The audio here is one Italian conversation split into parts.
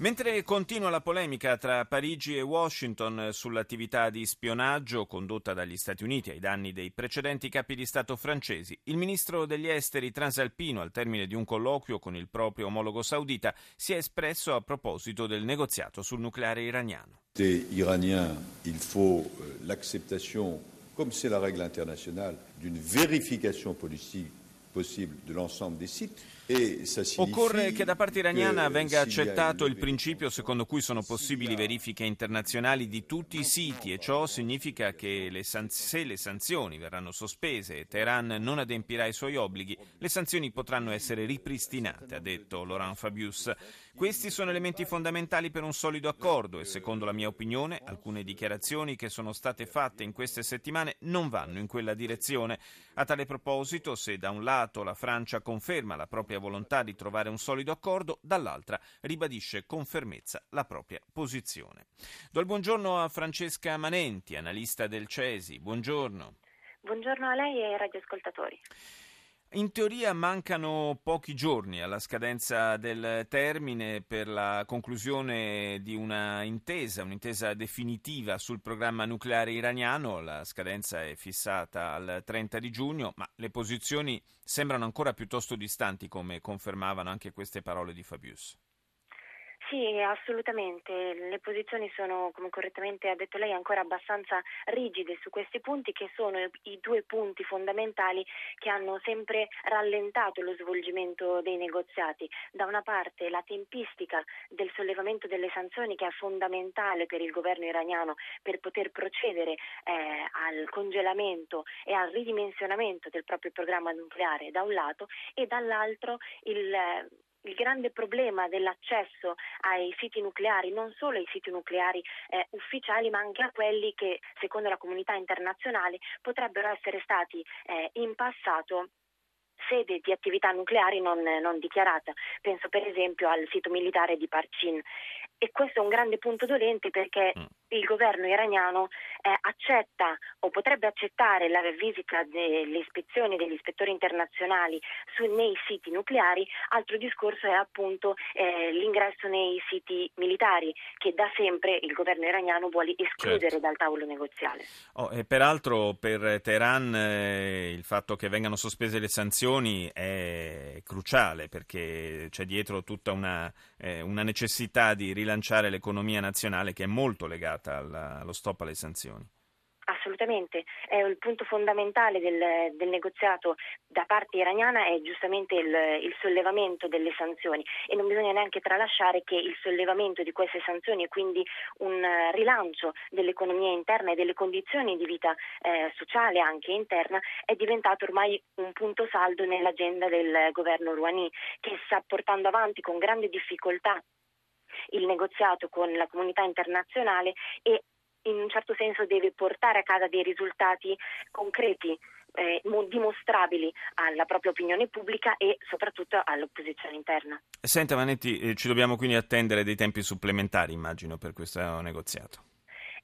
Mentre continua la polemica tra Parigi e Washington sull'attività di spionaggio condotta dagli Stati Uniti ai danni dei precedenti capi di Stato francesi, il ministro degli esteri transalpino, al termine di un colloquio con il proprio omologo saudita, si è espresso a proposito del negoziato sul nucleare iraniano. iranien, il faut euh, l'acceptation, comme c'est la règle internationale, d'une vérification politique possible de l'ensemble des sites. Occorre che da parte iraniana venga accettato il principio secondo cui sono possibili verifiche internazionali di tutti i siti e ciò significa che le san- se le sanzioni verranno sospese e Teheran non adempirà i suoi obblighi, le sanzioni potranno essere ripristinate, ha detto Laurent Fabius. Questi sono elementi fondamentali per un solido accordo e secondo la mia opinione alcune dichiarazioni che sono state fatte in queste settimane non vanno in quella direzione. A tale proposito, se da un lato la Francia conferma la propria volontà di trovare un solido accordo, dall'altra ribadisce con fermezza la propria posizione. Do il buongiorno a Francesca Manenti, analista del CESI. Buongiorno. Buongiorno a lei e ai radioascoltatori. In teoria mancano pochi giorni alla scadenza del termine per la conclusione di una intesa, un'intesa definitiva sul programma nucleare iraniano. La scadenza è fissata al 30 di giugno, ma le posizioni sembrano ancora piuttosto distanti, come confermavano anche queste parole di Fabius. Sì, assolutamente. Le posizioni sono, come correttamente ha detto lei, ancora abbastanza rigide su questi punti che sono i due punti fondamentali che hanno sempre rallentato lo svolgimento dei negoziati. Da una parte la tempistica del sollevamento delle sanzioni che è fondamentale per il governo iraniano per poter procedere eh, al congelamento e al ridimensionamento del proprio programma nucleare da un lato e dall'altro il il grande problema dell'accesso ai siti nucleari, non solo ai siti nucleari eh, ufficiali, ma anche a quelli che, secondo la comunità internazionale, potrebbero essere stati eh, in passato sede di attività nucleari non, non, dichiarata. Penso per esempio al sito militare di Parcin. E questo è un grande punto dolente perché mm. il governo iraniano eh, accetta o potrebbe accettare la visita delle ispezioni degli ispettori internazionali su, nei siti nucleari, altro discorso è appunto eh, l'ingresso nei siti militari che da sempre il governo iraniano vuole escludere certo. dal tavolo negoziale. Oh, e peraltro per Teheran eh, il fatto che vengano sospese le sanzioni è cruciale perché c'è dietro tutta una, eh, una necessità di rilanciare rilanciare l'economia nazionale che è molto legata alla, allo stop alle sanzioni. Assolutamente, è il punto fondamentale del, del, negoziato da parte iraniana è giustamente il, il, sollevamento delle sanzioni. E non bisogna neanche tralasciare che il sollevamento di queste sanzioni e quindi un rilancio dell'economia interna e delle condizioni di vita eh, sociale anche interna è diventato ormai un punto saldo nell'agenda del governo Rouhani che sta portando avanti con grande difficoltà il negoziato con la comunità internazionale e in un certo senso deve portare a casa dei risultati concreti eh, dimostrabili alla propria opinione pubblica e soprattutto all'opposizione interna. Senta Manetti, eh, ci dobbiamo quindi attendere dei tempi supplementari, immagino, per questo negoziato.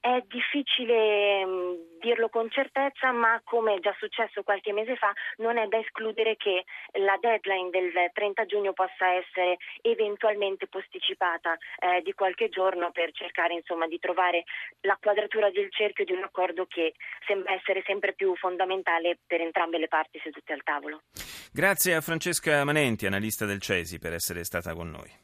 È difficile mm, dirlo con certezza, ma come è già successo qualche mese fa, non è da escludere che la deadline del 30 giugno possa essere eventualmente posticipata eh, di qualche giorno per cercare insomma, di trovare la quadratura del cerchio di un accordo che sembra essere sempre più fondamentale per entrambe le parti sedute al tavolo. Grazie a Francesca Manenti, analista del CESI, per essere stata con noi.